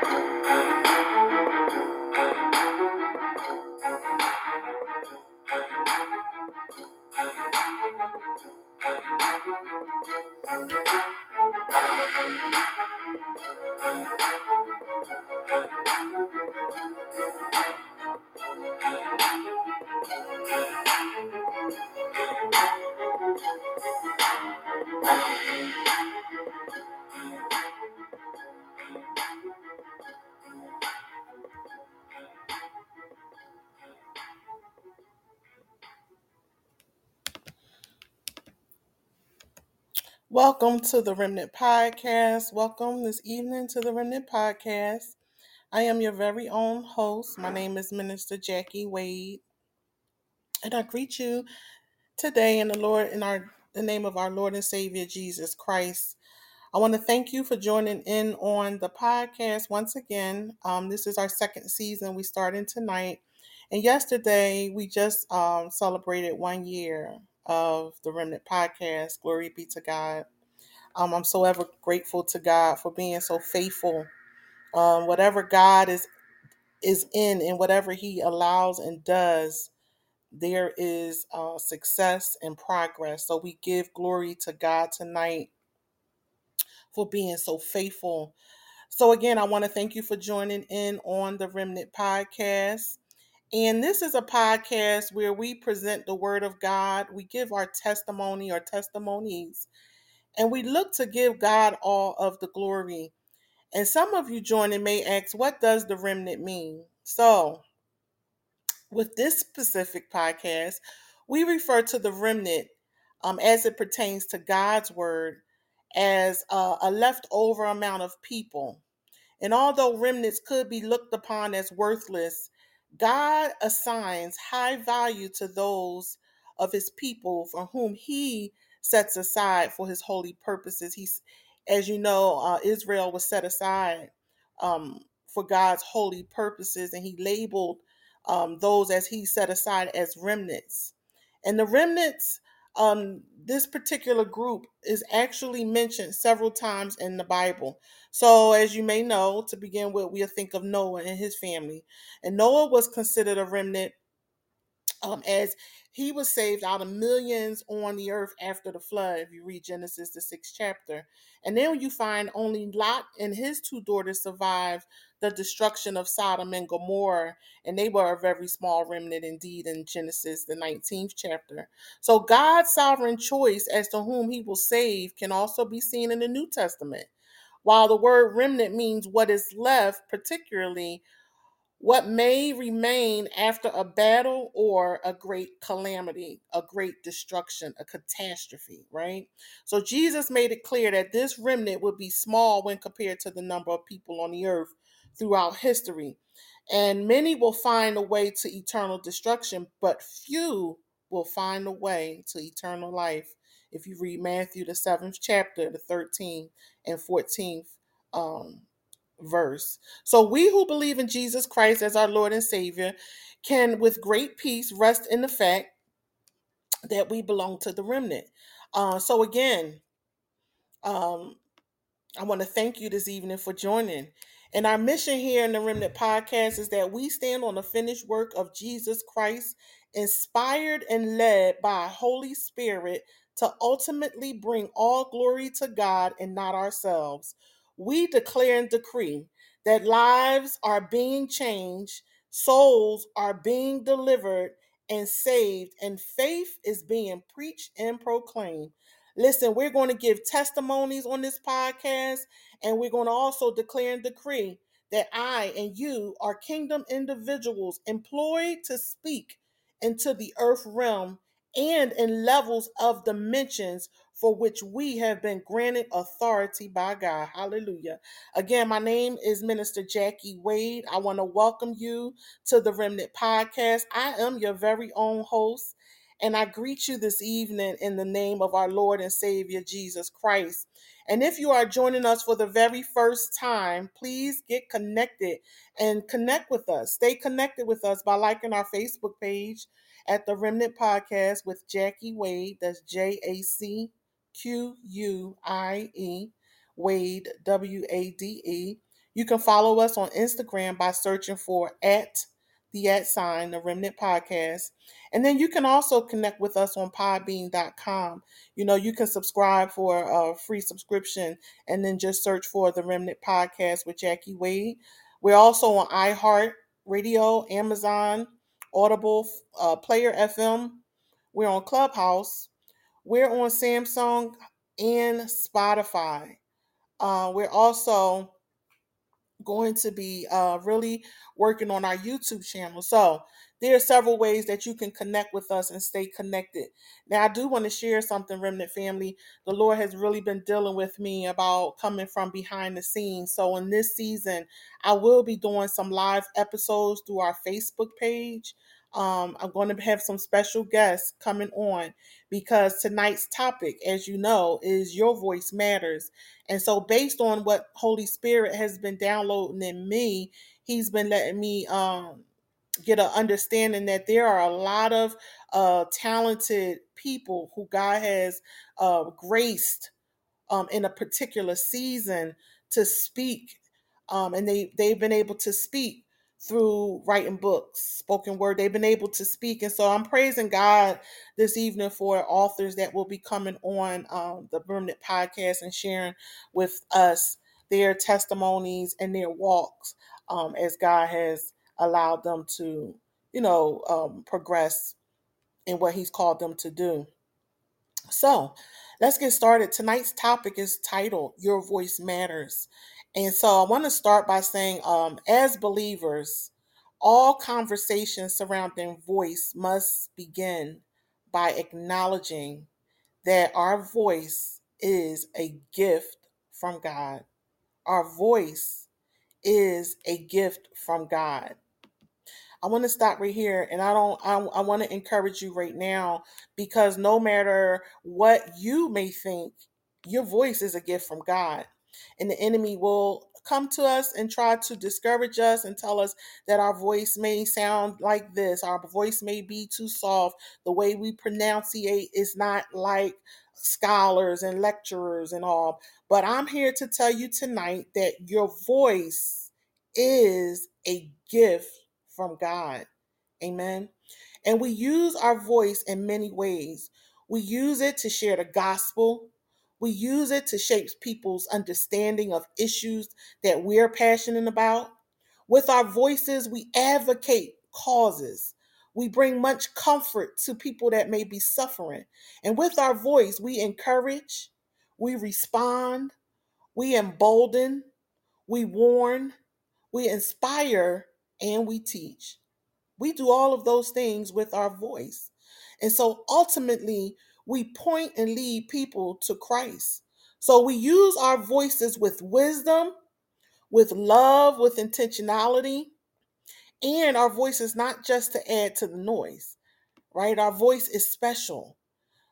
Música Welcome to the Remnant Podcast. Welcome this evening to the Remnant Podcast. I am your very own host. My name is Minister Jackie Wade, and I greet you today in the Lord in our the name of our Lord and Savior Jesus Christ. I want to thank you for joining in on the podcast once again. Um, this is our second season. We started tonight, and yesterday we just um, celebrated one year of the Remnant Podcast. Glory be to God. Um, I'm so ever grateful to God for being so faithful. Um, whatever God is is in, and whatever He allows and does, there is uh, success and progress. So we give glory to God tonight for being so faithful. So, again, I want to thank you for joining in on the Remnant Podcast. And this is a podcast where we present the Word of God, we give our testimony or testimonies, and we look to give God all of the glory. And some of you joining may ask, what does the remnant mean? So, with this specific podcast, we refer to the remnant um, as it pertains to God's word as uh, a leftover amount of people. And although remnants could be looked upon as worthless, God assigns high value to those of his people for whom he sets aside for his holy purposes. He's, as you know, uh, Israel was set aside um, for God's holy purposes, and he labeled um, those as he set aside as remnants. And the remnants um, this particular group is actually mentioned several times in the Bible. So, as you may know, to begin with, we'll think of Noah and his family. And Noah was considered a remnant um, as he was saved out of millions on the earth after the flood, if you read Genesis, the sixth chapter. And then you find only Lot and his two daughters survived the destruction of Sodom and Gomorrah, and they were a very small remnant indeed in Genesis, the 19th chapter. So God's sovereign choice as to whom he will save can also be seen in the New Testament. While the word remnant means what is left, particularly what may remain after a battle or a great calamity, a great destruction, a catastrophe, right? So Jesus made it clear that this remnant would be small when compared to the number of people on the earth throughout history. And many will find a way to eternal destruction, but few will find a way to eternal life. If you read Matthew, the seventh chapter, the 13th and 14th um, verse. So we who believe in Jesus Christ as our Lord and Savior can, with great peace, rest in the fact that we belong to the remnant. Uh, so again, um, I want to thank you this evening for joining. And our mission here in the Remnant Podcast is that we stand on the finished work of Jesus Christ, inspired and led by Holy Spirit to ultimately bring all glory to God and not ourselves we declare and decree that lives are being changed, souls are being delivered and saved, and faith is being preached and proclaimed. Listen, we're going to give testimonies on this podcast, and we're going to also declare and decree that I and you are kingdom individuals employed to speak into the earth realm and in levels of dimensions for which we have been granted authority by God. Hallelujah. Again, my name is Minister Jackie Wade. I want to welcome you to the Remnant Podcast. I am your very own host, and I greet you this evening in the name of our Lord and Savior Jesus Christ. And if you are joining us for the very first time, please get connected and connect with us. Stay connected with us by liking our Facebook page at the Remnant Podcast with Jackie Wade. That's J A C Q U I E, Wade, W A D E. You can follow us on Instagram by searching for at the at sign, the Remnant Podcast. And then you can also connect with us on podbean.com. You know, you can subscribe for a free subscription and then just search for the Remnant Podcast with Jackie Wade. We're also on iHeart Radio, Amazon, Audible, uh, Player FM. We're on Clubhouse. We're on Samsung and Spotify. Uh, we're also going to be uh, really working on our YouTube channel. So there are several ways that you can connect with us and stay connected. Now, I do want to share something, Remnant family. The Lord has really been dealing with me about coming from behind the scenes. So, in this season, I will be doing some live episodes through our Facebook page. Um, I'm going to have some special guests coming on because tonight's topic, as you know, is Your Voice Matters. And so, based on what Holy Spirit has been downloading in me, He's been letting me um, get an understanding that there are a lot of uh, talented people who God has uh, graced um, in a particular season to speak, um, and they they've been able to speak through writing books, spoken word. They've been able to speak, and so I'm praising God this evening for authors that will be coming on um, the Remnant podcast and sharing with us their testimonies and their walks um, as God has allowed them to, you know, um, progress in what He's called them to do. So let's get started. Tonight's topic is titled Your Voice Matters. And so I want to start by saying, um, as believers, all conversations surrounding voice must begin by acknowledging that our voice is a gift from God. Our voice is a gift from God. I want to stop right here and I don't I, I want to encourage you right now because no matter what you may think, your voice is a gift from God. And the enemy will come to us and try to discourage us and tell us that our voice may sound like this, our voice may be too soft, the way we pronunciate is not like scholars and lecturers and all. But I'm here to tell you tonight that your voice is a gift from God. Amen. And we use our voice in many ways. We use it to share the gospel. We use it to shape people's understanding of issues that we're passionate about. With our voices, we advocate causes. We bring much comfort to people that may be suffering. And with our voice, we encourage, we respond, we embolden, we warn, we inspire, and we teach. We do all of those things with our voice. And so ultimately, we point and lead people to Christ. So we use our voices with wisdom, with love, with intentionality. And our voice is not just to add to the noise, right? Our voice is special.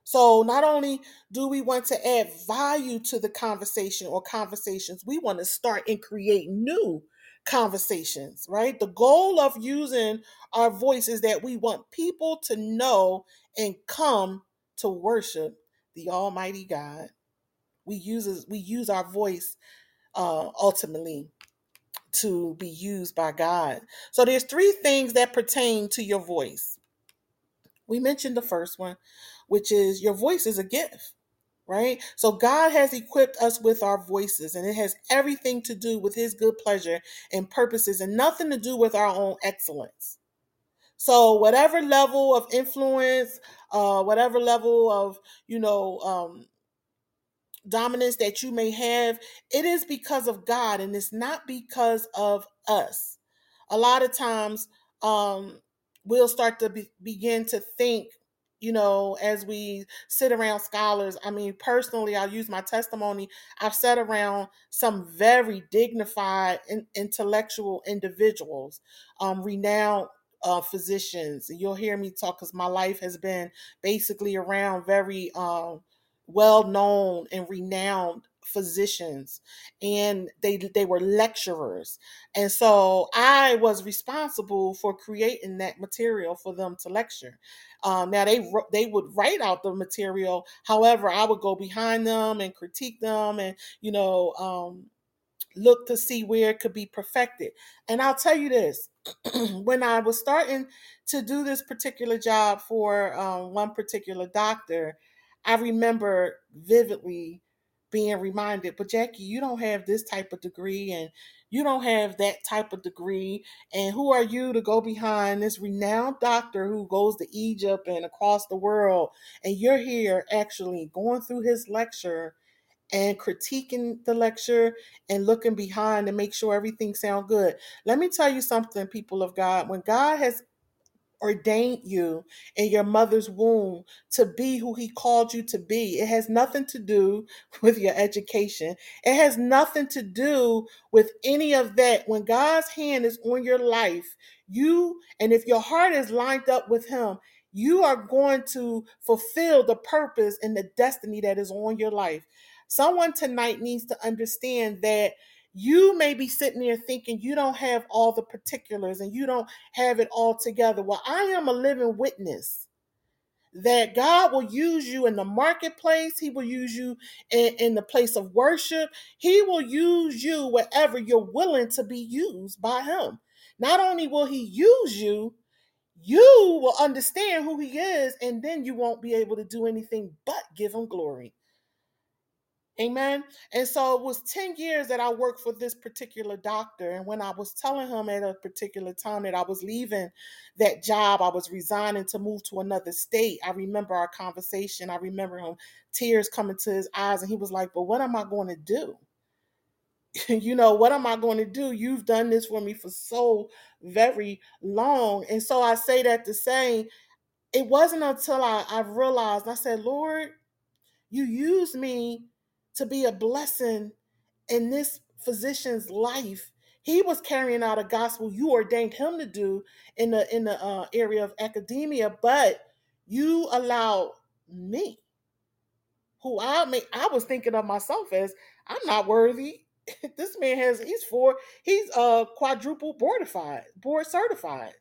So not only do we want to add value to the conversation or conversations, we want to start and create new conversations, right? The goal of using our voice is that we want people to know and come to worship the Almighty God. We use we use our voice uh, ultimately to be used by God. So there's three things that pertain to your voice. We mentioned the first one, which is your voice is a gift right? So God has equipped us with our voices, and it has everything to do with His good pleasure and purposes, and nothing to do with our own excellence. So whatever level of influence, uh, whatever level of you know um, dominance that you may have, it is because of God, and it's not because of us. A lot of times, um, we'll start to be, begin to think you know, as we sit around scholars, I mean, personally, I'll use my testimony. I've sat around some very dignified and intellectual individuals, um, renowned uh, physicians. You'll hear me talk because my life has been basically around very um, well known and renowned physicians and they they were lecturers and so i was responsible for creating that material for them to lecture um, now they they would write out the material however i would go behind them and critique them and you know um, look to see where it could be perfected. And I'll tell you this when I was starting to do this particular job for um, one particular doctor, I remember vividly being reminded, but Jackie, you don't have this type of degree and you don't have that type of degree. And who are you to go behind this renowned doctor who goes to Egypt and across the world? And you're here actually going through his lecture and critiquing the lecture and looking behind to make sure everything sounds good. Let me tell you something, people of God. When God has ordained you in your mother's womb to be who he called you to be. It has nothing to do with your education. It has nothing to do with any of that. When God's hand is on your life, you, and if your heart is lined up with him, you are going to fulfill the purpose and the destiny that is on your life. Someone tonight needs to understand that you may be sitting there thinking you don't have all the particulars and you don't have it all together. Well, I am a living witness that God will use you in the marketplace, He will use you in, in, the place of worship, He will use you wherever you're willing to be used by Him. Not only will He use you, you will understand who He is, and then you won't be able to do anything but give Him glory. Amen. And so it was 10 years that I worked for this particular doctor. And when I was telling him at a particular time that I was leaving that job, I was resigning to move to another state, I remember our conversation. I remember him tears coming to his eyes. And he was like, But what am I going to do? you know, what am I going to do? You've done this for me for so very long. And so I say that to say, it wasn't until I, I realized, I said, Lord, you used me to be a blessing in this physician's life. He was carrying out a gospel you ordained him to do in the in the uh, area of academia, but you allowed me, who I mean, I was thinking of myself as I'm not worthy. this man has he's four he's uh quadruple boardified board certified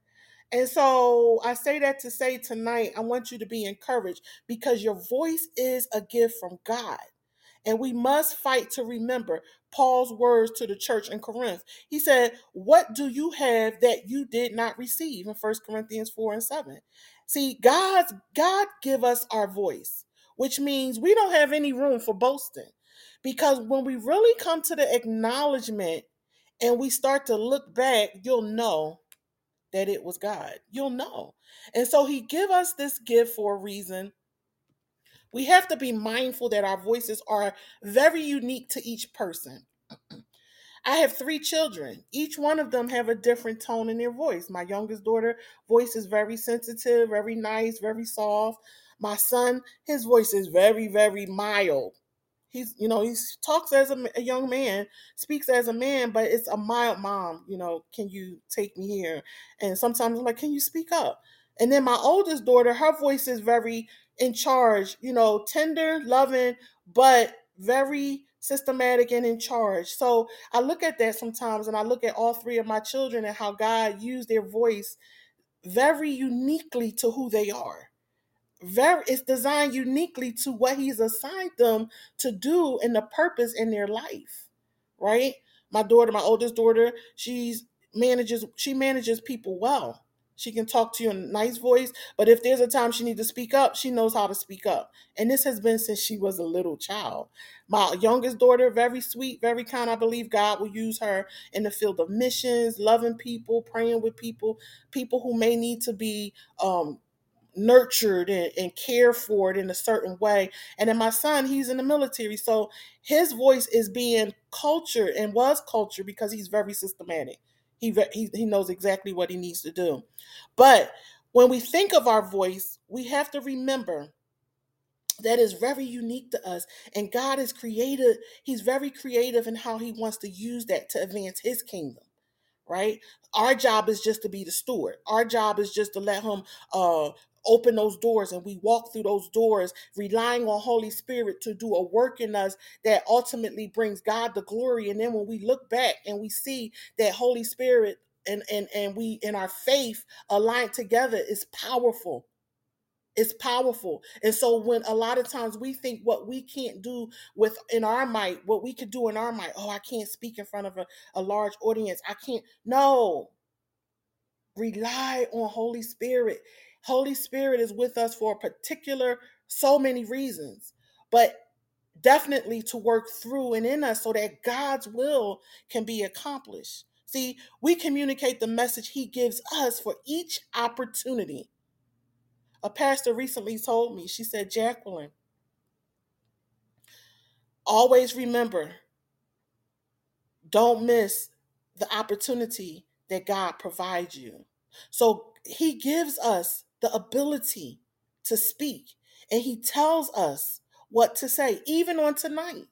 and so I say that to say tonight, I want you to be encouraged because your voice is a gift from God. And we must fight to remember Paul's words to the church in Corinth. He said, What do you have that you did not receive in 1 Corinthians 4 and 7? See, God's God give us our voice, which means we don't have any room for boasting. Because when we really come to the acknowledgement and we start to look back, you'll know that it was God. You'll know. And so he give us this gift for a reason we have to be mindful that our voices are very unique to each person. I have three children. Each one of them have a different tone in their voice. My youngest daughter voice is very sensitive, very nice, very soft. My son, his voice is very, very mild he's you know he talks as a, a, young man speaks as a man but it's a mild mom you know can you take me here and sometimes i'm like can you speak up and then my oldest daughter her voice is very in charge you know tender loving but very systematic and in charge. So i look at that sometimes and i look at all three of my children and how god used their voice very uniquely to who they are. Very it's designed uniquely to what he's assigned them to do and the purpose in their life right? My daughter my oldest daughter she's manages she manages people well she can talk to you in a nice voice but if there's a time she needs to speak up she knows how to speak up and this has been since she was a little child my youngest daughter very sweet very kind i believe god will use her in the field of missions loving people praying with people people who may need to be um, nurtured and, and cared for it in a certain way. And then my son, he's in the military, so his voice is being cultured and was cultured because he's very systematic. He, he he knows exactly what he needs to do. But when we think of our voice, we have to remember that is very unique to us and God is created he's very creative in how he wants to use that to advance his kingdom right our job is just to be the steward our job is just to let him uh open those doors and we walk through those doors relying on holy spirit to do a work in us that ultimately brings god the glory and then when we look back and we see that holy spirit and and and we in our faith aligned together is powerful It's powerful. And so when a lot of times we think what we can't do with in our might, what we could do in our might, oh, I can't speak in front of a, a large audience. I can't. No. Rely on Holy Spirit. Holy Spirit is with us for a particular so many reasons. But definitely to work through and in us so that God's will can be accomplished. See, we communicate the message He gives us for each opportunity. A pastor recently told me, she said, Jacqueline, always remember, don't miss the opportunity that God provides you. So He gives us the ability to speak, and He tells us what to say, even on tonight.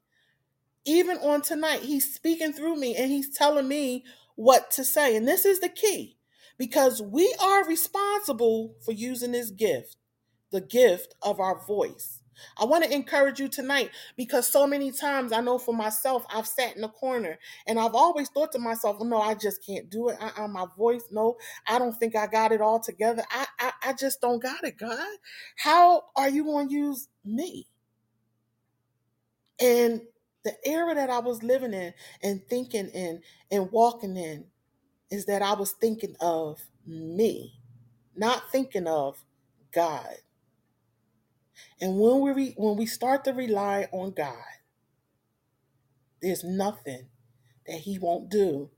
Even on tonight, He's speaking through me and He's telling me what to say. And this is the key because we are responsible for using this gift, the gift of our voice. I want to encourage you tonight because so many times I know for myself, I've sat in the corner and I've always thought to myself, no, I just can't do it. Uh-uh, my voice, no, I don't think I got it all together. I, I, I just don't got it, God. How are you going to use me? And the era that I was living in and thinking in and walking in is that I was thinking of me, not thinking of God. And when we re, when we start to rely on God, there's nothing that He won't do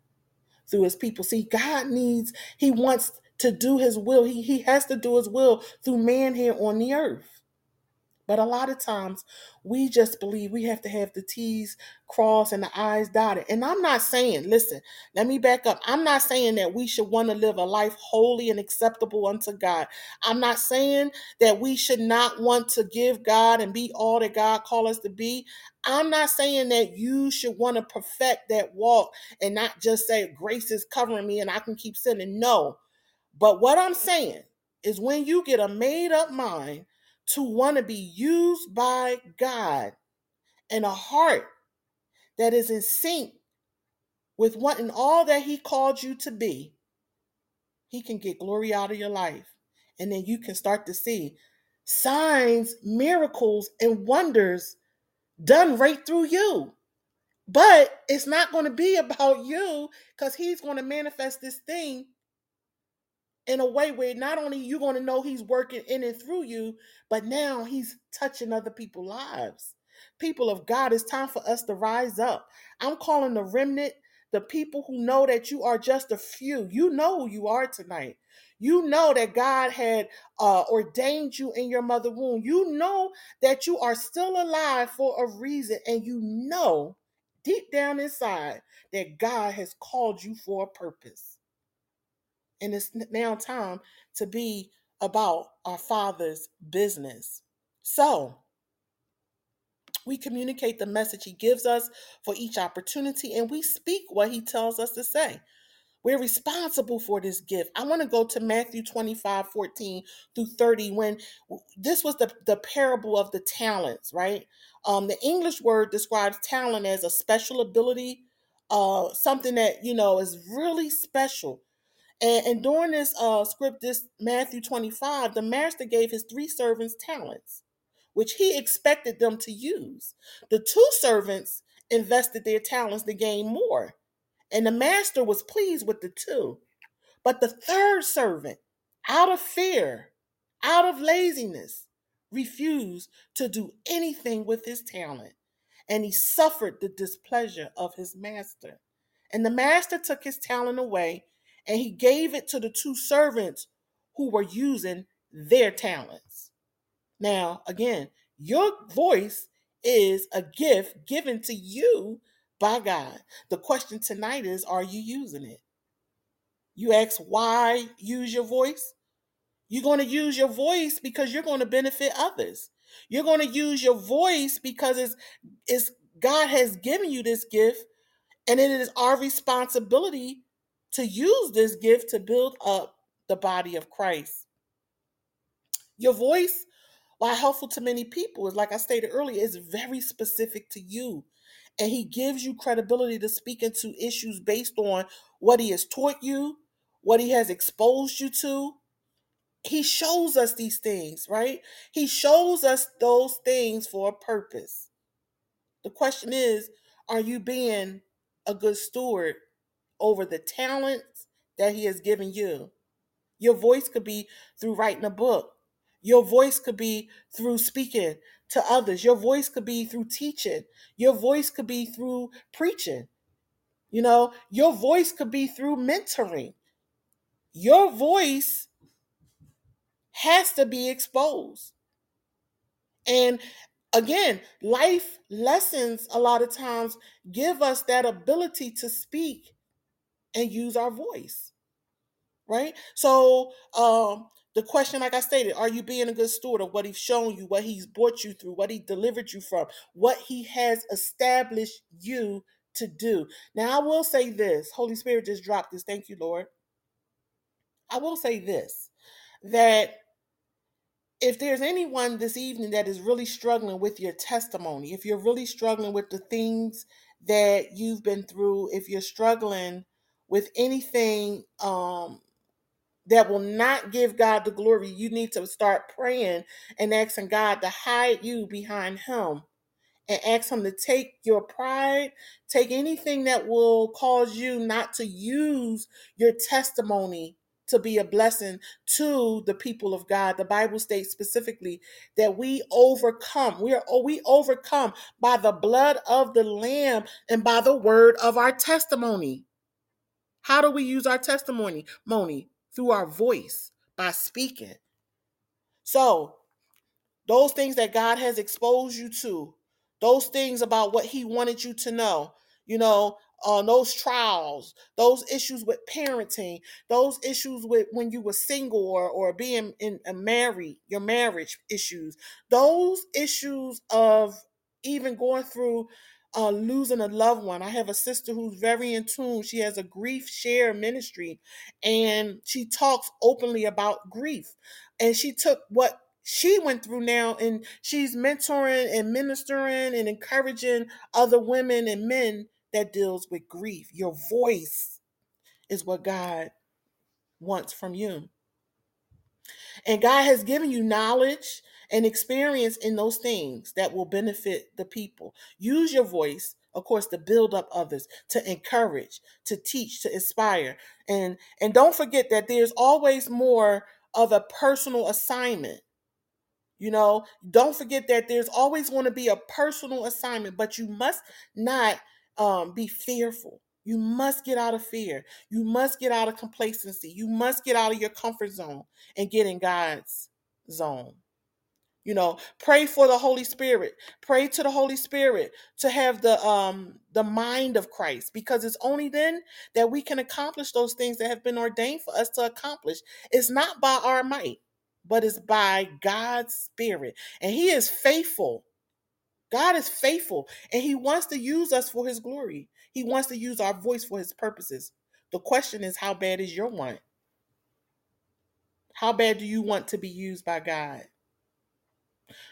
through His people. See, God needs, He wants to do His will. He, he has to do His will through man here on the earth. But a lot of times we just believe we have to have the T's crossed and the I's dotted. And I'm not saying, listen, let me back up. I'm not saying that we should want to live a life holy and acceptable unto God. I'm not saying that we should not want to give God and be all that God called us to be. I'm not saying that you should want to perfect that walk and not just say, grace is covering me and I can keep sinning. No. But what I'm saying is when you get a made up mind, to want to be used by God and a heart that is in sync with wanting all that He called you to be, He can get glory out of your life. And then you can start to see signs, miracles, and wonders done right through you. But it's not going to be about you because He's going to manifest this thing in a way where not only you're going to know he's working in and through you, but now he's touching other people's lives. People of God, it's time for us to rise up. I'm calling the remnant, the people who know that you are just a few. You know who you are tonight. You know that God had uh, ordained you in your mother womb. You know that you are still alive for a reason, and you know deep down inside that God has called you for a purpose. And it's now time to be about our Father's business. So, we communicate the message He gives us for each opportunity, and we speak what He tells us to say. We're responsible for this gift. I want to go to Matthew 25, 14 through 30, when this was the, the parable of the talents, right? Um, the English word describes talent as a special ability, uh, something that, you know, is really special. And, and during this uh, script, this Matthew 25, the master gave his three servants talents, which he expected them to use. The two servants invested their talents to gain more, and the master was pleased with the two. But the third servant, out of fear, out of laziness, refused to do anything with his talent, and he suffered the displeasure of his master. And the master took his talent away and he gave it to the two servants who were using their talents. Now, again, your voice is a gift given to you by God. The question tonight is are you using it? You ask why use your voice? You're going to use your voice because you're going to benefit others. You're going to use your voice because it's, it's God has given you this gift and it is our responsibility to use this gift to build up the body of Christ. Your voice, while helpful to many people, is like I stated earlier, is very specific to you. And he gives you credibility to speak into issues based on what he has taught you, what he has exposed you to, he shows us these things, right? He shows us those things for a purpose. The question is, are you being a good steward over the talents that he has given you? Your voice could be through writing a book. Your voice could be through speaking to others. Your voice could be through teaching. Your voice could be through preaching. You know, your voice could be through mentoring. Your voice has to be exposed. And again, life lessons a lot of times give us that ability to speak and use our voice. Right? So, um, the question, like I stated, are you being a good steward of what he's shown you, what he's brought you through, what he delivered you from, what he has established you to do? Now, I will say this Holy Spirit just dropped this. Thank you, Lord. I will say this that if there's anyone this evening that is really struggling with your testimony, if you're really struggling with the things that you've been through, if you're struggling with anything um, that will not give God the glory, you need to start praying and asking God to hide you behind Him and ask Him to take your pride, take anything that will cause you not to use your testimony to be a blessing to the people of God. The Bible states specifically that we overcome. We are we overcome by the blood of the lamb and by the word of our testimony. How do we use our testimony? Moni, through our voice, by speaking. So, those things that God has exposed you to, those things about what he wanted you to know, you know, on those trials, those issues with parenting, those issues with when you were single or, or being in a married, your marriage issues, those issues of even going through uh, losing a loved one. I have a sister who's very in tune. She has a grief share ministry and she talks openly about grief. And she took what she went through now and she's mentoring and ministering and encouraging other women and men that deals with grief. Your voice is what God wants from you. And God has given you knowledge and experience in those things that will benefit the people. Use your voice, of course, to build up others, to encourage, to teach, to inspire. And and don't forget that there's always more of a personal assignment. You know, don't forget that there's always going to be a personal assignment, but you must not um, be fearful. You must get out of fear. You must get out of complacency. You must get out of your comfort zone and get in God's zone. You know, pray for the Holy Spirit. Pray to the Holy Spirit to have the um the mind of Christ because it's only then that we can accomplish those things that have been ordained for us to accomplish. It's not by our might, but it's by God's spirit. And he is faithful God is faithful and He wants to use us for His glory. He wants to use our voice for His purposes. The question is, how bad is your want? How bad do you want to be used by God?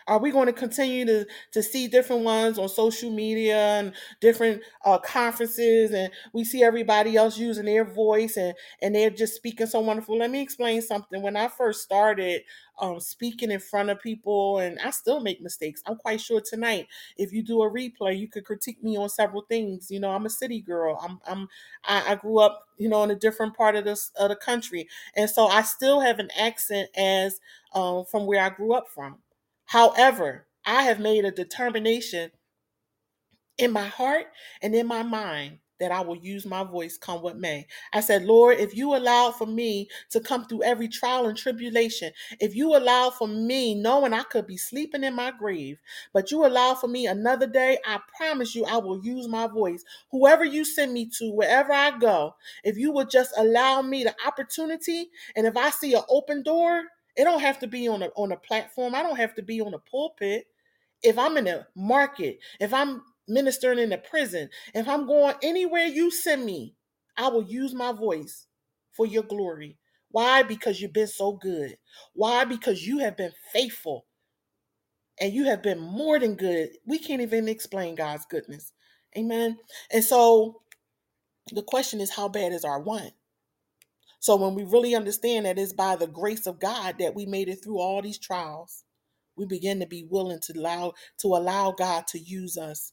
Are we going to continue to to see different ones on social media and different uh, conferences, and we see everybody else using their voice and and they're just speaking so wonderful? Let me explain something. When I first started um, speaking in front of people, and I still make mistakes. I'm quite sure tonight, if you do a replay, you could critique me on several things. You know, I'm a city girl. I'm I'm I, I grew up, you know, in a different part of this of the country, and so I still have an accent as um, from where I grew up from. However, I have made a determination in my heart and in my mind that I will use my voice come what may. I said, Lord, if you allow for me to come through every trial and tribulation, if you allow for me knowing I could be sleeping in my grave, but you allow for me another day, I promise you I will use my voice. Whoever you send me to, wherever I go, if you would just allow me the opportunity, and if I see an open door, it don't have to be on a on a platform. I don't have to be on a pulpit. If I'm in a market, if I'm ministering in a prison, if I'm going anywhere you send me, I will use my voice for your glory. Why? Because you've been so good. Why? Because you have been faithful. And you have been more than good. We can't even explain God's goodness. Amen. And so the question is, how bad is our want? So when we really understand that it's by the grace of God that we made it through all these trials, we begin to be willing to allow to allow God to use us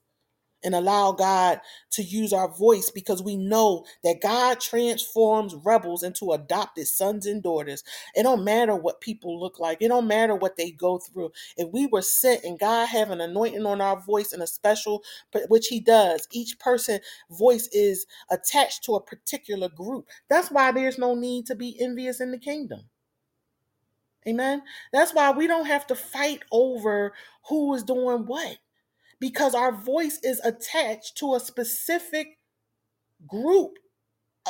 and allow God to use our voice because we know that God transforms rebels into adopted sons and daughters. It don't matter what people look like. It don't matter what they go through. If we were sent and God have an anointing on our voice in a special which he does, each person voice is attached to a particular group. That's why there's no need to be envious in the kingdom. Amen. That's why we don't have to fight over who is doing what because our voice is attached to a specific group,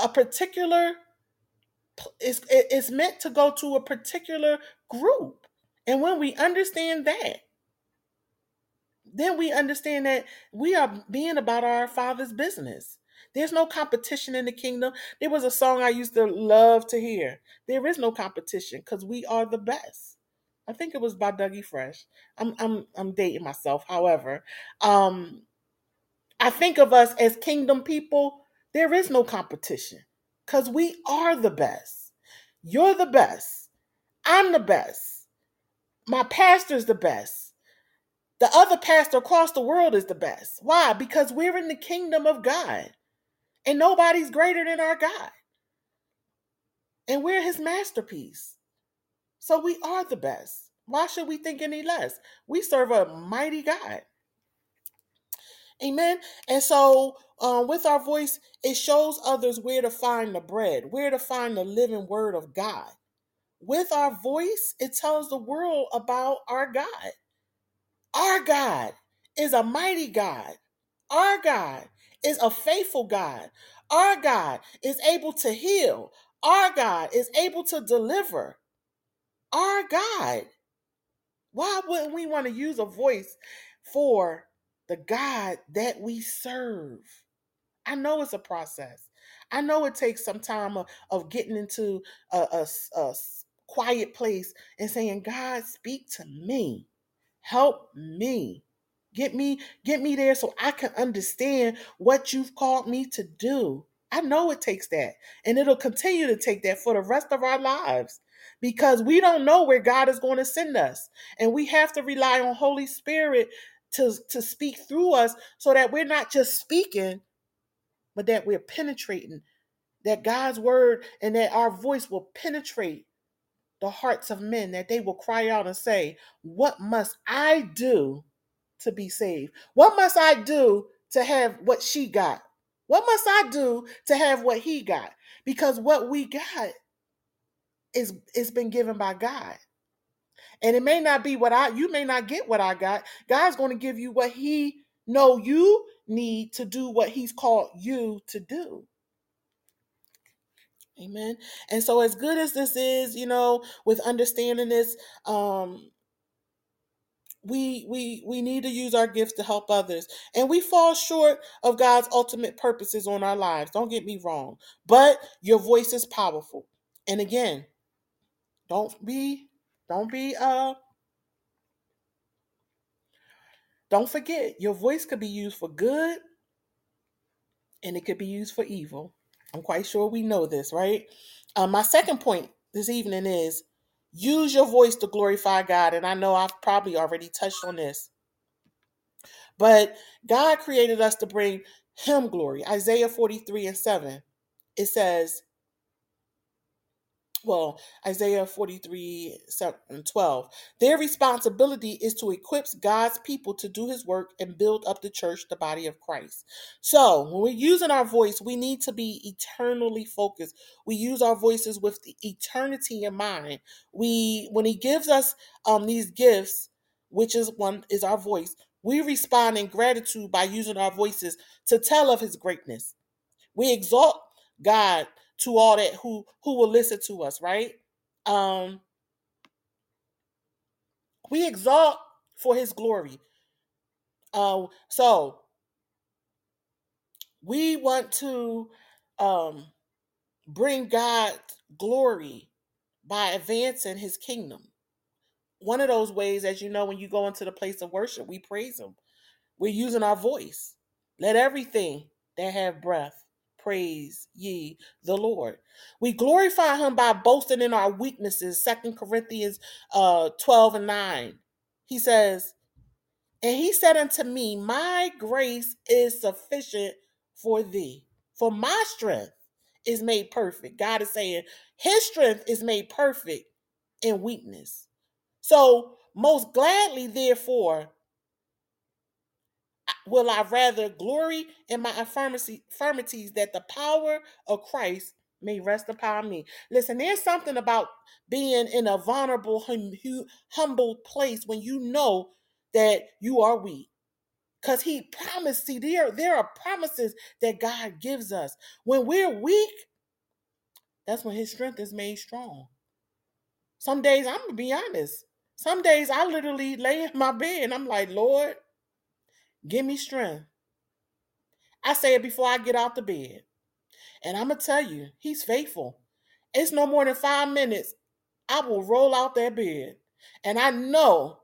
a particular it's, it's meant to go to a particular group. And when we understand that, then we understand that we are being about our father's business. There's no competition in the kingdom. There was a song I used to love to hear. There is no competition because we are the best. I think it was by Dougie Fresh. I'm I'm I'm dating myself. However, um, I think of us as kingdom people. There is no competition because we are the best. You're the best. I'm the best. My pastor's the best. The other pastor across the world is the best. Why? Because we're in the kingdom of God. And nobody's greater than our God. And we're his masterpiece. So we are the best. Why should we think any less? We serve a mighty God. Amen. And so, um, with our voice, it shows others where to find the bread, where to find the living word of God. With our voice, it tells the world about our God. Our God is a mighty God. Our God is a faithful God. Our God is able to heal. Our God is able to deliver our God. Why wouldn't we want to use a voice for the God that we serve? I know it's a process. I know it takes some time of, of getting into a, a, a quiet place and saying, God, speak to me. Help me. Get me, get me there so I can understand what you've called me to do. I know it takes that. And it'll continue to take that for the rest of our lives because we don't know where God is going to send us. And we have to rely on Holy Spirit to, to speak through us so that we're not just speaking, but that we're penetrating, that God's word and that our voice will penetrate the hearts of men, that they will cry out and say, What must I do to be saved? What must I do to have what she got? What must I do to have what he got? Because what we got is it's been given by God. And it may not be what I you may not get what I got. God's going to give you what he know you need to do what he's called you to do. Amen. And so as good as this is, you know, with understanding this, um we we we need to use our gifts to help others and we fall short of god's ultimate purposes on our lives don't get me wrong but your voice is powerful and again don't be don't be uh don't forget your voice could be used for good and it could be used for evil. I'm quite sure we know this right? Uh, my second point this evening is use your voice to glorify god and i know i've probably already touched on this. But god created us to bring him glory. Isaiah 43 and 7 it says well, Isaiah 43 7 and 12. Their responsibility is to equip God's people to do his work and build up the church, the body of Christ. So, when we're using our voice, we need to be eternally focused. We use our voices with the eternity in mind. We when he gives us um these gifts, which is one is our voice, we respond in gratitude by using our voices to tell of his greatness. We exalt God to all that who who will listen to us, right? Um we exalt for his glory. Uh, so we want to um bring God glory by advancing his kingdom. One of those ways, as you know, when you go into the place of worship, we praise him. We're using our voice. Let everything that have breath praise ye the Lord. We glorify him by boasting in our weaknesses. Second Corinthians uh, 12 and 9. He says, And he said unto me, My grace is sufficient for thee, for my strength is made perfect. God is saying, His strength is made perfect in weakness. So, most gladly, therefore, will I rather glory in my infirmities that the power of Christ may rest upon me. Listen, there's something about being in a vulnerable, hum, humble place when you know that you are weak. Because he promised, see, there, there are promises that God gives us. When we're weak, that's when his strength is made strong. Some days, I'm going to be honest. Some days I literally lay in my bed and I'm like, Lord, give me strength. I say it before I get out the bed. And I'm going to tell you, he's faithful. It's no more than five minutes. I will roll out that bed. And I know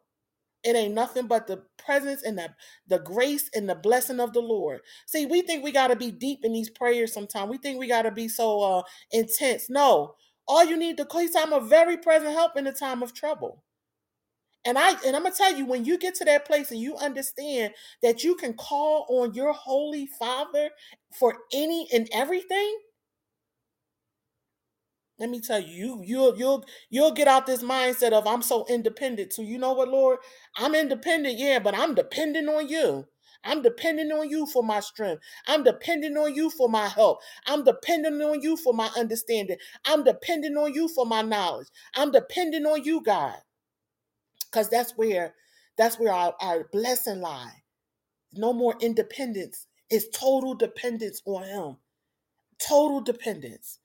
it ain't nothing but the presence and the, the grace and the blessing of the Lord. See, we think we got to be deep in these prayers sometimes. We think we got to be so uh, intense. No. All you need to call, I'm a very present help in the time of trouble. And I and I'm gonna tell you, when you get to that place and you understand that you can call on your holy father for any and everything, let me tell you, you you'll you'll you'll get out this mindset of I'm so independent. So you know what, Lord? I'm independent, yeah, but I'm dependent on you. I'm depending on you for my strength. I'm depending on you for my help. I'm depending on you for my understanding. I'm depending on you for my knowledge. I'm depending on you, God because that's where that's where our, our blessing lie no more independence it's total dependence on him total dependence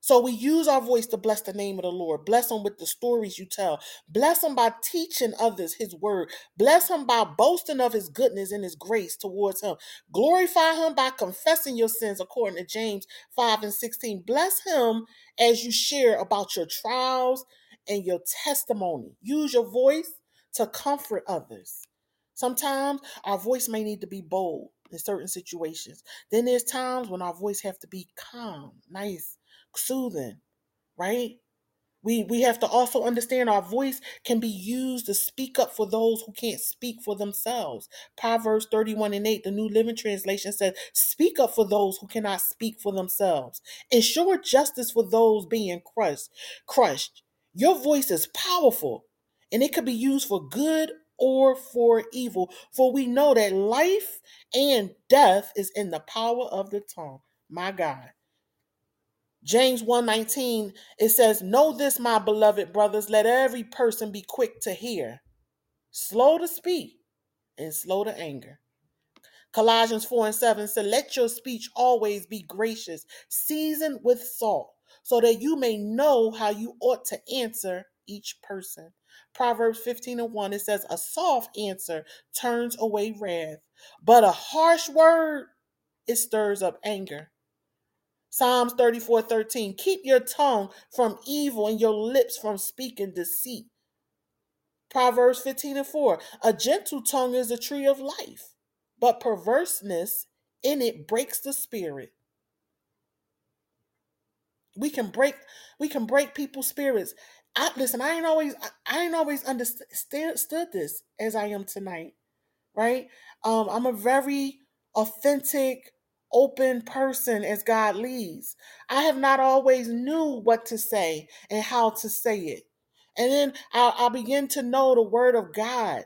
so we use our voice to bless the name of the Lord. Bless him with the stories you tell. Bless him by teaching others his word. Bless him by boasting of his goodness and his grace towards him. Glorify him by confessing your sins according to James 5 and 16. Bless him as you share about your trials and your testimony. Use your voice to comfort others. Sometimes our voice may need to be bold in certain situations. Then there's times when our voice have to be calm, nice, soothing, right? We we have to also understand our voice can be used to speak up for those who can't speak for themselves. Proverbs 31 and 8, the New Living Translation says, Speak up for those who cannot speak for themselves. Ensure justice for those being crushed. Crushed. Your voice is powerful and it could be used for good or for evil. For we know that life and death is in the power of the tongue. My God. James 1:19 it says, "Know this, my beloved brothers, let every person be quick to hear, slow to speak, and slow to anger." Colossians 4 and 7 said, Let your speech always be gracious, seasoned with salt, so that you may know how you ought to answer each person. Proverbs 15 and 1, it says, A soft answer turns away wrath, but a harsh word, it stirs up anger. Psalms 34 13, keep your tongue from evil and your lips from speaking deceit. Proverbs 15 and 4, a gentle tongue is a tree of life, but perverseness in it breaks the spirit. We can break we can break people's spirits. I listen, I ain't always I, I ain't always understood this as I am tonight, right? Um, I'm a very authentic, open person as God leads. I have not always knew what to say and how to say it. And then I, I begin to know the word of God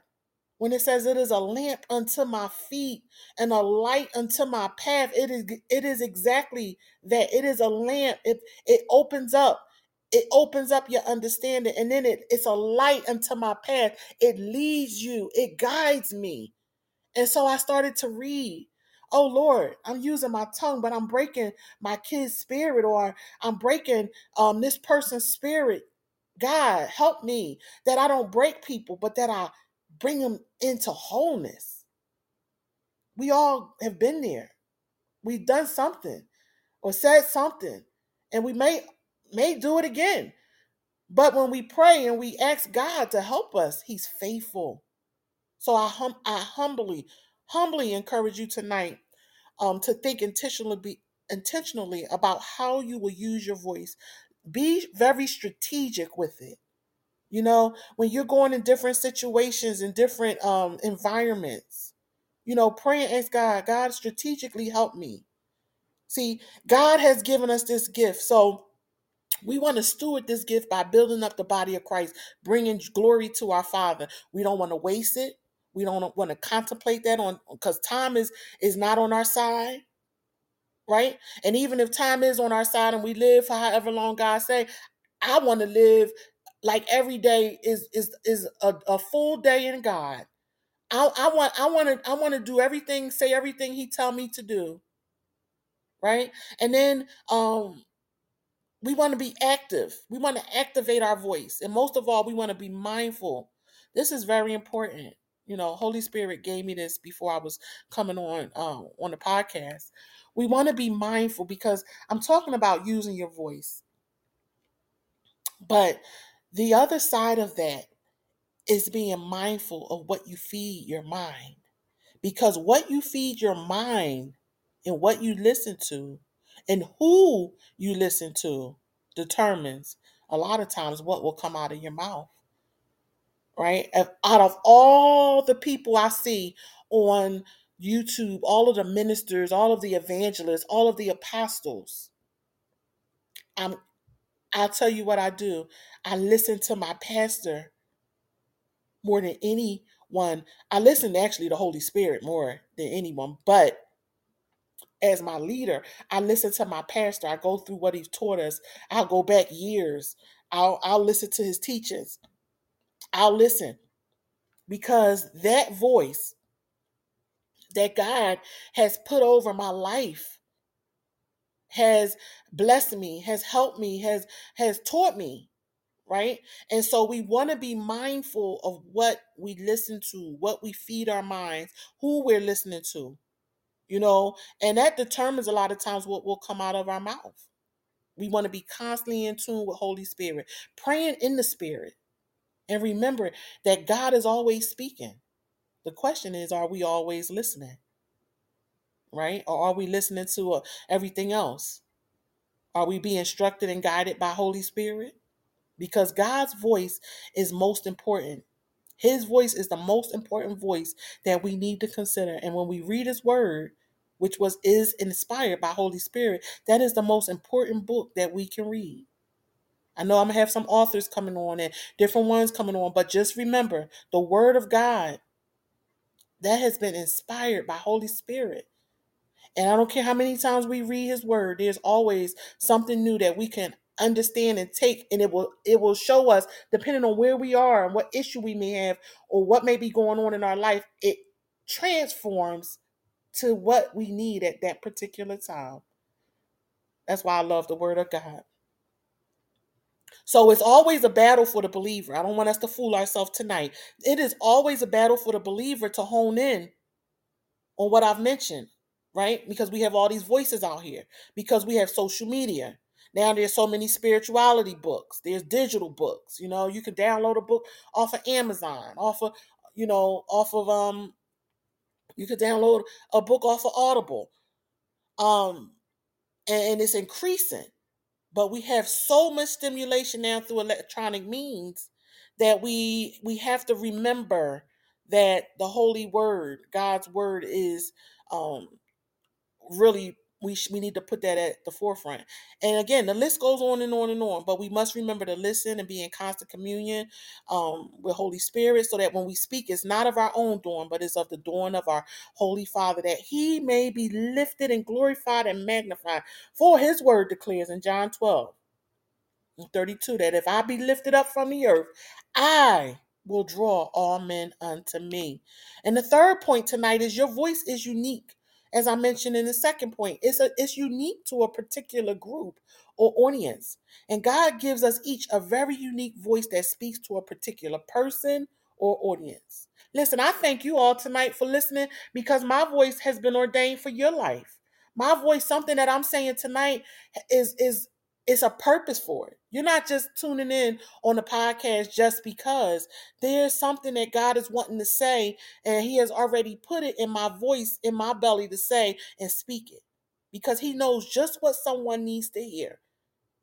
when it says it is a lamp unto my feet and a light unto my path it is it is exactly that. It is a lamp. It it opens up. It opens up your understanding and then it, it's a light unto my path. It leads you. It guides me. And so i started to read oh lord i'm using my tongue but i'm breaking my kid's spirit or i'm breaking um this person's spirit. God help me that i don't break people but that i bring them into wholeness. We all have been there. We've done something or said something, and we may may do it again. But when we pray and we ask God to help us, He's faithful. So I hum I humbly, humbly encourage you tonight um, to think intentionally, be, intentionally about how you will use your voice. Be very strategic with it. You know, when you're going in different situations in different um environments, you know, pray and ask God, God strategically help me. See, God has given us this gift. So we want to steward this gift by building up the body of Christ, bringing glory to our Father. We don't want to waste it. We don't want to contemplate that on because time is is not on our side, right? And even if time is on our side and we live for however long God say, I want to live like every day is is is a, a full day in God. I, I want I want to I want to do everything, say everything He tell me to do, right? And then um we want to be active. We want to activate our voice. And most of all, we want to be mindful. This is very important. You know, Holy Spirit gave me this before I was coming on um, on the podcast. We want to be mindful because I'm talking about using your voice. But the other side of that is being mindful of what you feed your mind. Because what you feed your mind and what you listen to and who you listen to determines a lot of times what will come out of your mouth. Right? Out of all the people I see on YouTube, all of the ministers, all of the evangelists, all of the apostles, I'm I'll tell you what I do. I listen to my pastor more than anyone. I listen to actually the Holy Spirit more than anyone, but as my leader, I listen to my pastor. I go through what he's taught us. I'll go back years. I'll I'll listen to his teachings. I'll listen because that voice that God has put over my life has blessed me, has helped me, has has taught me, right? And so we want to be mindful of what we listen to, what we feed our minds, who we're listening to you know, and that determines a lot of times what will come out of our mouth. We want to be constantly in tune with Holy Spirit, praying in the Spirit, and remember that God is always speaking. The question is, are we always listening? Right? Or are we listening to uh, everything else? Are we being instructed and guided by Holy Spirit? Because God's voice is most important. His voice is the most important voice that we need to consider. And when we read his word, which was is inspired by Holy Spirit, that is the most important book that we can read. I know I'm gonna have some authors coming on and different ones coming on, but just remember the word of God that has been inspired by Holy Spirit. And I don't care how many times we read his word, there's always something new that we can understand and take and it will it will show us depending on where we are and what issue we may have or what may be going on in our life it transforms to what we need at that particular time. That's why i love the word of god. So it's always a battle for the believer. I don't want us to fool ourselves tonight. It is always a battle for the believer to hone in on what i've mentioned right? Because we have all these voices out here because we have social media now there's so many spirituality books. There's digital books. You know, you can download a book off of Amazon, off of, you know, off of um you could download a book off of Audible. Um and it's increasing. But we have so much stimulation now through electronic means that we we have to remember that the holy word, God's word is um really we sh- we need to put that at the forefront. And again, the list goes on and on and on, but we must remember to listen and be in constant communion um, with Holy Spirit, so that when we speak, it's not of our own doing, but it's of the doing of our Holy Father, that He may be lifted and glorified and magnified. For His word declares in John 12 32 that if I be lifted up from the earth, I will draw all men unto me. And the third point tonight is your voice is unique as I mentioned in the second point, it's a, it's unique to a particular group or audience. And God gives us each a very unique voice that speaks to a particular person or audience. Listen, I thank you all tonight for listening because my voice has been ordained for your life. My voice, something that I'm saying tonight is is it's a purpose for it. You're not just tuning in on the podcast just because there's something that God is wanting to say, and He has already put it in my voice, in my belly to say and speak it because he knows just what someone needs to hear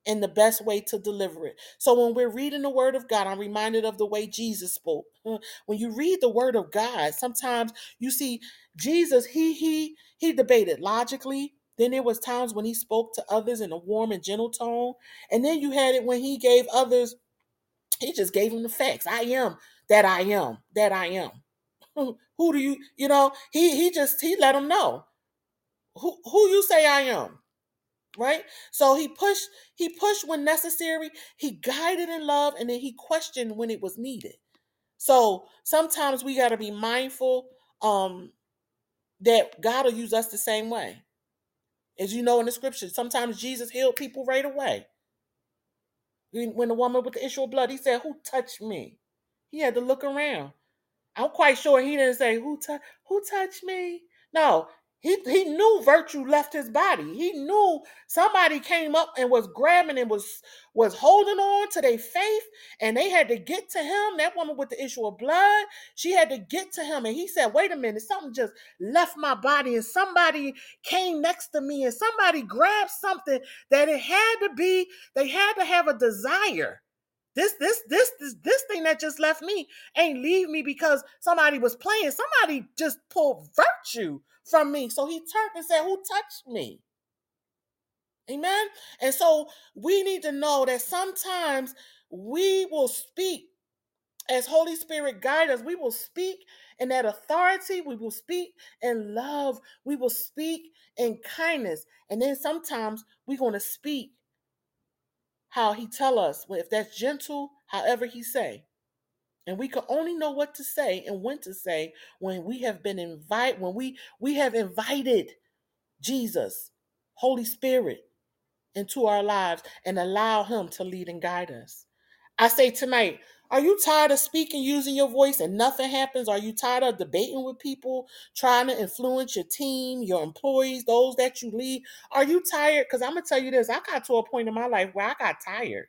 and the best way to deliver it. So when we're reading the word of God, I'm reminded of the way Jesus spoke. When you read the word of God, sometimes you see Jesus, he he he debated logically. Then there was times when he spoke to others in a warm and gentle tone. And then you had it when he gave others, he just gave them the facts. I am that I am, that I am. Who do you, you know, he he just he let them know. Who who you say I am? right so he pushed he pushed when necessary he guided in love and then he questioned when it was needed so sometimes we got to be mindful um that god will use us the same way as you know in the scripture sometimes jesus healed people right away. When the woman with the issue of blood he said who touched me? He had to look around. I'm quite sure he didn't say who, who touched me? No he, he knew virtue left his body. He knew somebody came up and was grabbing and was was holding on to their faith, and they had to get to him. That woman with the issue of blood, she had to get to him, and he said, "Wait a minute, something just left my body, and somebody came next to me, and somebody grabbed something that it had to be. They had to have a desire." This, this, this, this, this thing that just left me ain't leave me because somebody was playing. Somebody just pulled virtue from me. So he turned and said, Who touched me? Amen. And so we need to know that sometimes we will speak as Holy Spirit guide us. We will speak in that authority. We will speak in love. We will speak in kindness. And then sometimes we're going to speak how he tell us if that's gentle however he say and we can only know what to say and when to say when we have been invited when we we have invited jesus holy spirit into our lives and allow him to lead and guide us. I say tonight are you tired of speaking using your voice and nothing happens? Are you tired of debating with people trying to influence your team your employees those that you lead? Are you tired? Because i'm gonna tell you this i got to a point in my life where i got tired.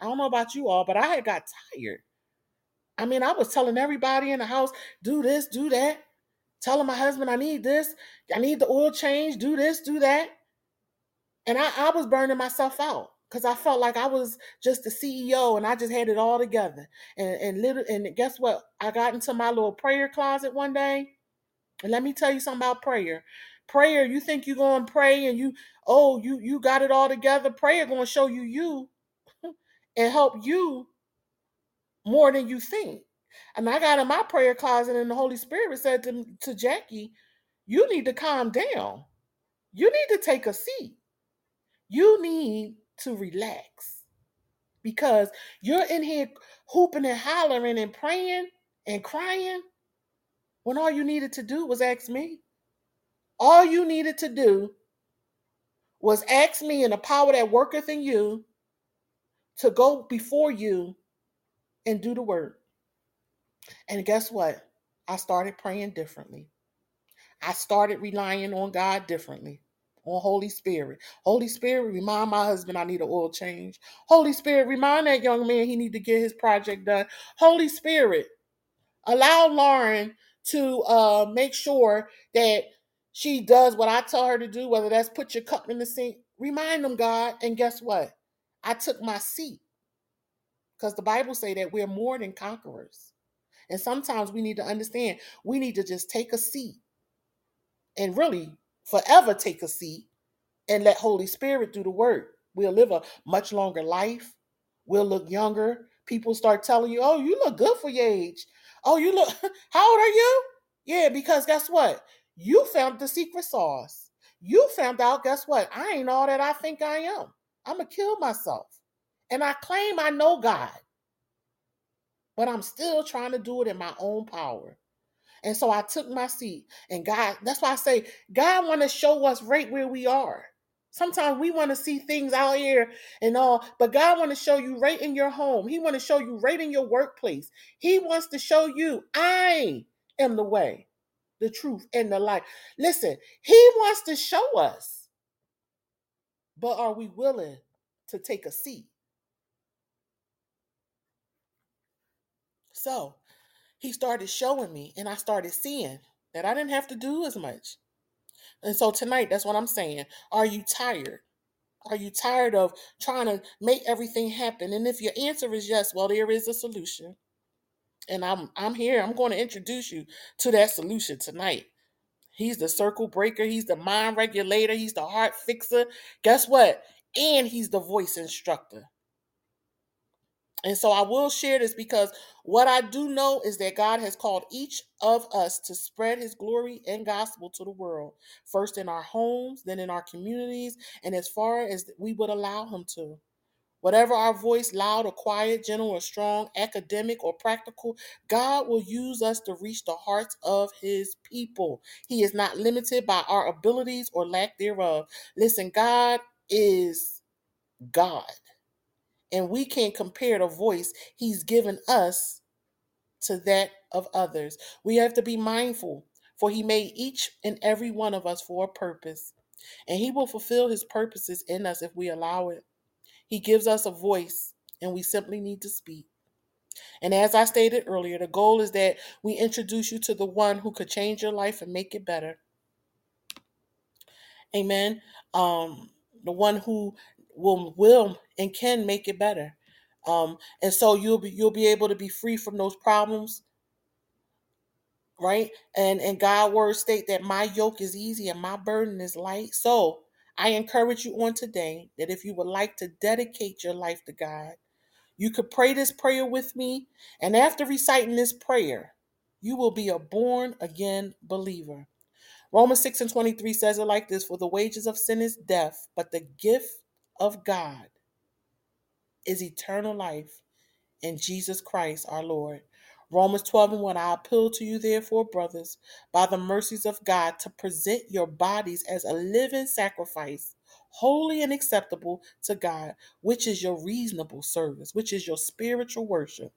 I don't know about you all but i had got tired I mean, I was telling everybody in the house, do this, do that. Telling my husband, I need this, I need the oil change, do this, do that. And I, I was burning myself out because I felt like I was just the CEO and I just had it all together. And and little and guess what? I got into my little prayer closet one day. And let me tell you something about prayer. Prayer, you think you're going to pray and you, oh, you you got it all together. Prayer going to show you you and help you more than you think. And I got in my prayer closet, and the Holy Spirit said to, to Jackie, You need to calm down. You need to take a seat. You need to relax because you're in here hooping and hollering and praying and crying when all you needed to do was ask me. All you needed to do was ask me and the power that worketh in you to go before you and do the work. And guess what? I started praying differently. I started relying on God differently, on Holy Spirit. Holy Spirit, remind my husband I need an oil change. Holy Spirit, remind that young man he need to get his project done. Holy Spirit, allow Lauren to uh, make sure that she does what I tell her to do, whether that's put your cup in the sink. Remind them, God. And guess what? I took my seat because the Bible say that we're more than conquerors. And sometimes we need to understand we need to just take a seat and really forever take a seat and let Holy Spirit do the work. We'll live a much longer life. We'll look younger. People start telling you, oh, you look good for your age. Oh, you look, how old are you? Yeah, because guess what? You found the secret sauce. You found out, guess what? I ain't all that I think I am. I'm going to kill myself. And I claim I know God, but I'm still trying to do it in my own power. And so I took my seat. And God, that's why I say, God want to show us right where we are. Sometimes we want to see things out here and all, but God want to show you right in your home. He want to show you right in your workplace. He wants to show you, I am the way, the truth, and the life. Listen, he wants to show us. But are we willing to take a seat? So he started showing me, and I started seeing that I didn't have to do as much. And so tonight, that's what I'm saying. Are you tired? Are you tired of trying to make everything happen? And if your answer is yes, well, there is a solution. And I'm I'm here. I'm going to introduce you to that solution tonight. He's the circle breaker, he's the mind regulator, he's the heart fixer. Guess what? And he's the voice instructor. And so I will share this because what I do know is that God has called each of us to spread his glory and gospel to the world, first in our homes, then in our communities, and as far as we would allow him to. Whatever our voice, loud or quiet, gentle or strong, academic or practical, God will use us to reach the hearts of his people. He is not limited by our abilities or lack thereof. Listen, God is God and we can't compare the voice he's given us to that of others. We have to be mindful, for he made each and every one of us for a purpose, and he will fulfill his purposes in us if we allow it. He gives us a voice, and we simply need to speak. And as I stated earlier, the goal is that we introduce you to the one who could change your life and make it better. Amen. Um, the one who will will and can make it better. Um, and so you'll be you'll be able to be free from those problems, right? And and God words state that my yoke is easy and my burden is light. So I encourage you on today that if you would like to dedicate your life to God, you could pray this prayer with me, and after reciting this prayer, you will be a born again believer. Romans 6 and 23 says it like this For the wages of sin is death, but the gift of God is eternal life in Jesus Christ our Lord. Romans 12 and 1 I appeal to you, therefore, brothers, by the mercies of God, to present your bodies as a living sacrifice, holy and acceptable to God, which is your reasonable service, which is your spiritual worship.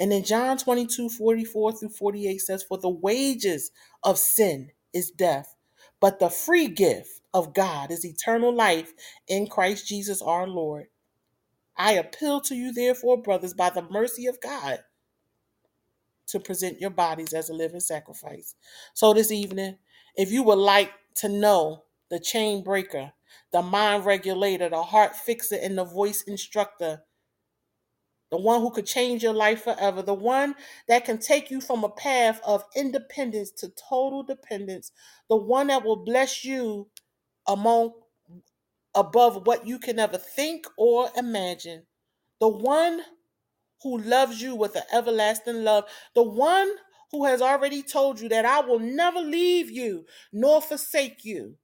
And in John 22 44 through 48 says, For the wages of sin is death, but the free gift of God is eternal life in Christ Jesus our Lord. I appeal to you, therefore, brothers, by the mercy of God, to present your bodies as a living sacrifice. So, this evening, if you would like to know the chain breaker, the mind regulator, the heart fixer, and the voice instructor, the one who could change your life forever, the one that can take you from a path of independence to total dependence, the one that will bless you among above what you can ever think or imagine, the one who loves you with an everlasting love, the one who has already told you that I will never leave you nor forsake you.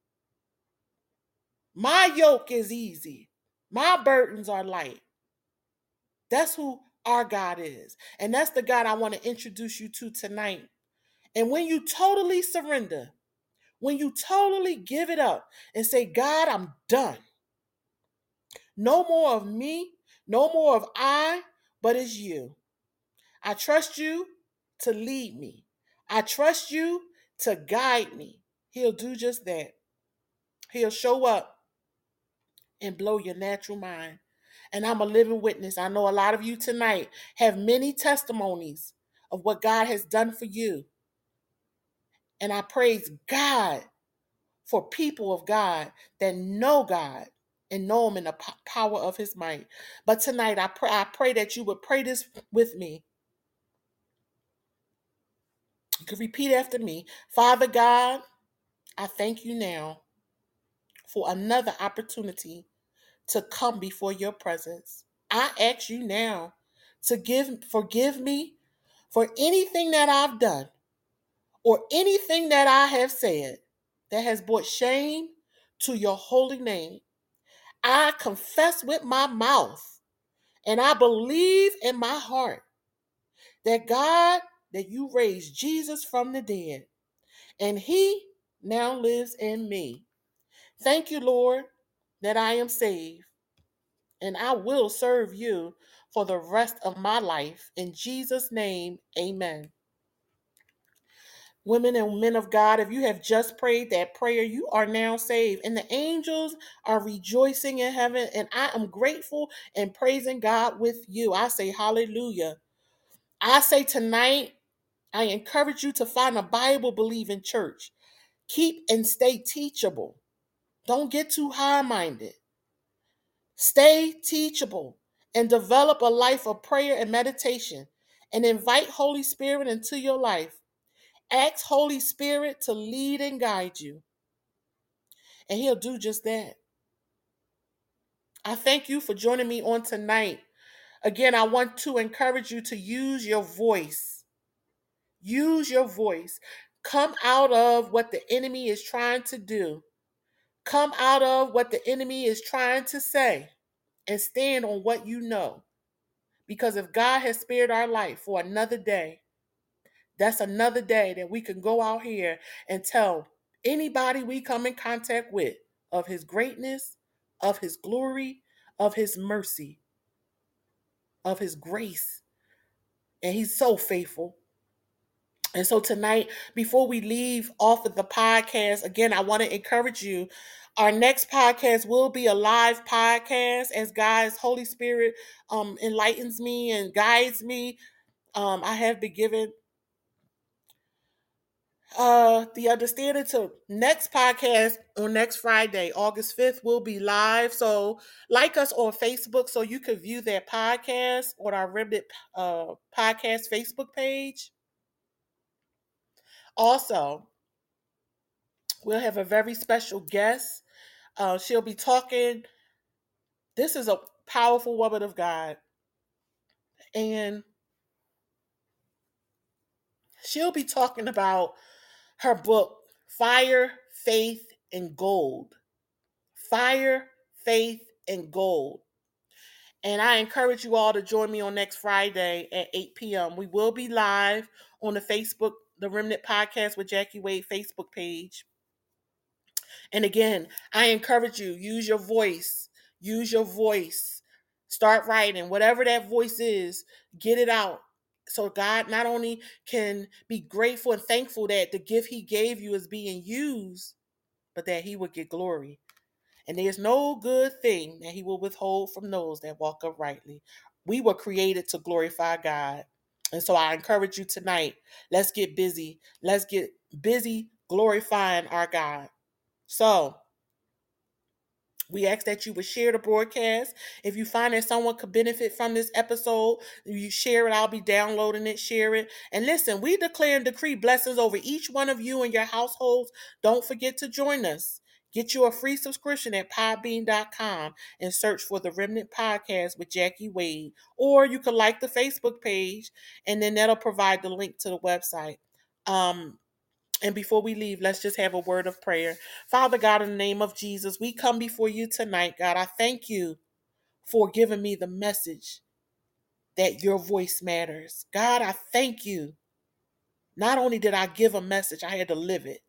My yoke is easy, my burdens are light. That's who our God is. And that's the God I want to introduce you to tonight. And when you totally surrender, when you totally give it up and say, God, I'm done. No more of me, no more of I, but it's you. I trust you to lead me. I trust you to guide me. He'll do just that. He'll show up and blow your natural mind. And I'm a living witness. I know a lot of you tonight have many testimonies of what God has done for you. And I praise God for people of God that know God and know Him in the power of His might. But tonight, I pray, I pray that you would pray this with me. You repeat after me Father God, I thank you now for another opportunity to come before your presence. I ask you now to give forgive me for anything that I've done or anything that I have said that has brought shame to your holy name. I confess with my mouth and I believe in my heart that God, that you raised Jesus from the dead and he now lives in me. Thank you, Lord, that I am saved and I will serve you for the rest of my life. In Jesus' name, amen. Women and men of God, if you have just prayed that prayer, you are now saved. And the angels are rejoicing in heaven. And I am grateful and praising God with you. I say hallelujah. I say tonight, I encourage you to find a Bible believing church Keep and stay teachable. Don't get too high minded. Stay teachable and develop a life of prayer and meditation and invite Holy Spirit into your life. Ask Holy Spirit to lead and guide you. And He'll do just that. I thank you for joining me on tonight. Again, I want to encourage you to use your voice. Use your voice. Come out of what the enemy is trying to do. Come out of what the enemy is trying to say and stand on what you know. Because if God has spared our life for another day, that's another day that we can go out here and tell anybody we come in contact with of his greatness, of his glory, of his mercy, of his grace. And he's so faithful. And so tonight, before we leave off of the podcast, again, I want to encourage you. Our next podcast will be a live podcast as God's Holy Spirit um, enlightens me and guides me. Um, I have been given uh the understanding to next podcast on next Friday, August 5th, will be live. So like us on Facebook so you can view that podcast on our Remnant uh podcast Facebook page. Also, we'll have a very special guest. Uh, she'll be talking. This is a powerful woman of God. And she'll be talking about her book, Fire, Faith, and Gold. Fire, Faith, and Gold. And I encourage you all to join me on next Friday at 8 p.m. We will be live on the Facebook, the Remnant Podcast with Jackie Wade Facebook page. And again, I encourage you, use your voice. Use your voice. Start writing, whatever that voice is, get it out. So God not only can be grateful and thankful that the gift he gave you is being used, but that he would get glory. And there's no good thing that he will withhold from those that walk uprightly. We were created to glorify God. And so I encourage you tonight, let's get busy. Let's get busy glorifying our God. So, we ask that you would share the broadcast. If you find that someone could benefit from this episode, you share it. I'll be downloading it, share it. And listen, we declare and decree blessings over each one of you and your households. Don't forget to join us. Get you a free subscription at podbean.com and search for the Remnant Podcast with Jackie Wade. Or you can like the Facebook page, and then that'll provide the link to the website. Um, and before we leave, let's just have a word of prayer. Father God, in the name of Jesus, we come before you tonight, God. I thank you for giving me the message that your voice matters. God, I thank you. Not only did I give a message, I had to live it.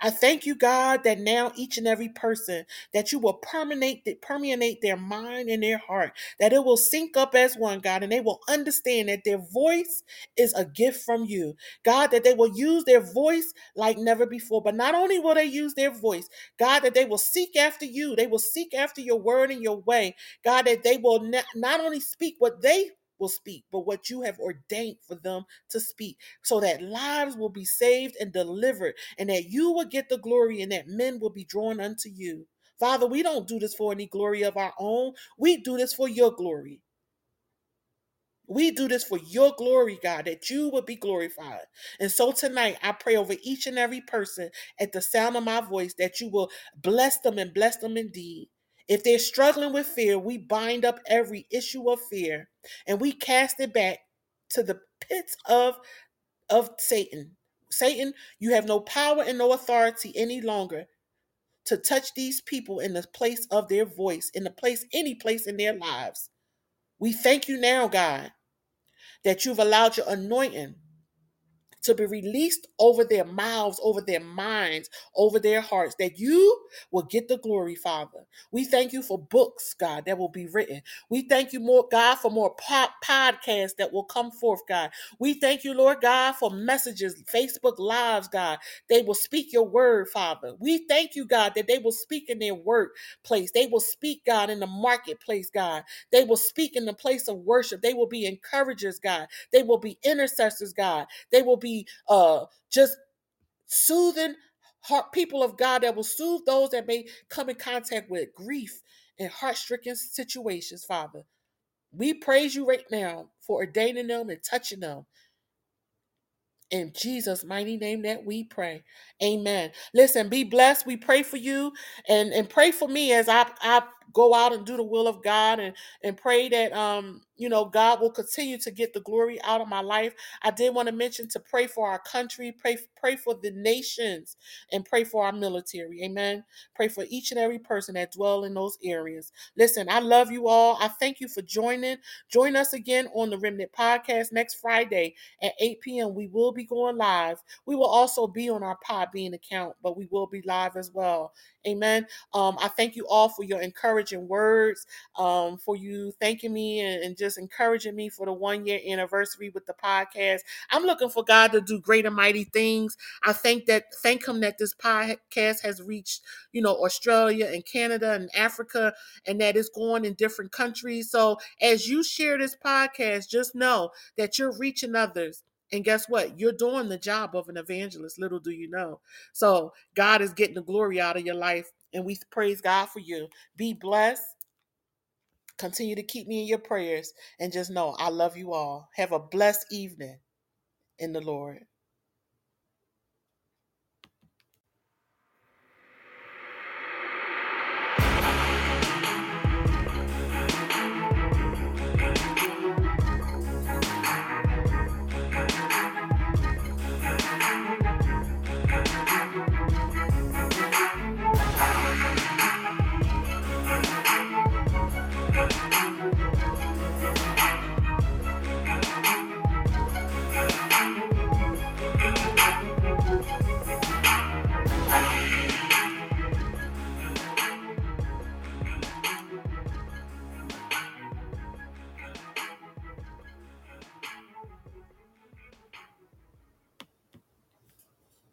I thank you, God, that now each and every person that you will permeate, permeate their mind and their heart, that it will sync up as one, God, and they will understand that their voice is a gift from you. God, that they will use their voice like never before. But not only will they use their voice, God, that they will seek after you, they will seek after your word and your way. God, that they will not only speak what they will speak, but what you have ordained for them to speak, so that lives will be saved and delivered, and that you will get the glory, and that men will be drawn unto you. Father, we don't do this for any glory of our own. We do this for your glory. We do this for your glory, God, that you would be glorified. And so tonight, I pray over each and every person at the sound of my voice that you will bless them and bless them indeed. If they're struggling with fear, we bind up every issue of fear and we cast it back to the pits of, of Satan. Satan, you have no power and no authority any longer to touch these people in the place of their voice, in the place, any place in their lives. We thank you now, God, that you've allowed your anointing to be released over their mouths, over their minds, over their hearts, that you will get the glory, Father. We thank you for books, God, that will be written. We thank you, more God, for more podcasts that will come forth, God. We thank you, Lord God, for messages, Facebook Lives, God. They will speak your word, Father. We thank you, God, that they will speak in their workplace. They will speak, God, in the marketplace, God. They will speak in the place of worship. They will be encouragers, God. They will be intercessors, God. They will be uh, just soothing heart people of God that will soothe those that may come in contact with grief and heart-stricken situations, Father. We praise you right now for ordaining them and touching them in Jesus' mighty name that we pray. Amen. Listen, be blessed. We pray for you and, and pray for me as I, I go out and do the will of God and, and pray that um, you know, God will continue to get the glory out of my life. I did want to mention to pray for our country, pray, pray for the nations, and pray for our military. Amen. Pray for each and every person that dwell in those areas. Listen, I love you all. I thank you for joining. Join us again on the Remnant Podcast next Friday at 8 p.m. We will be going live. We will also be on our Podbean account, but we will be live as well. Amen. Um, I thank you all for your encouraging words, um, for you thanking me and, and just encouraging me for the one year anniversary with the podcast. I'm looking for God to do great and mighty things. I thank that thank him that this podcast has reached, you know, Australia and Canada and Africa and that it's going in different countries. So as you share this podcast, just know that you're reaching others. And guess what? You're doing the job of an evangelist. Little do you know. So God is getting the glory out of your life. And we praise God for you. Be blessed. Continue to keep me in your prayers. And just know I love you all. Have a blessed evening in the Lord.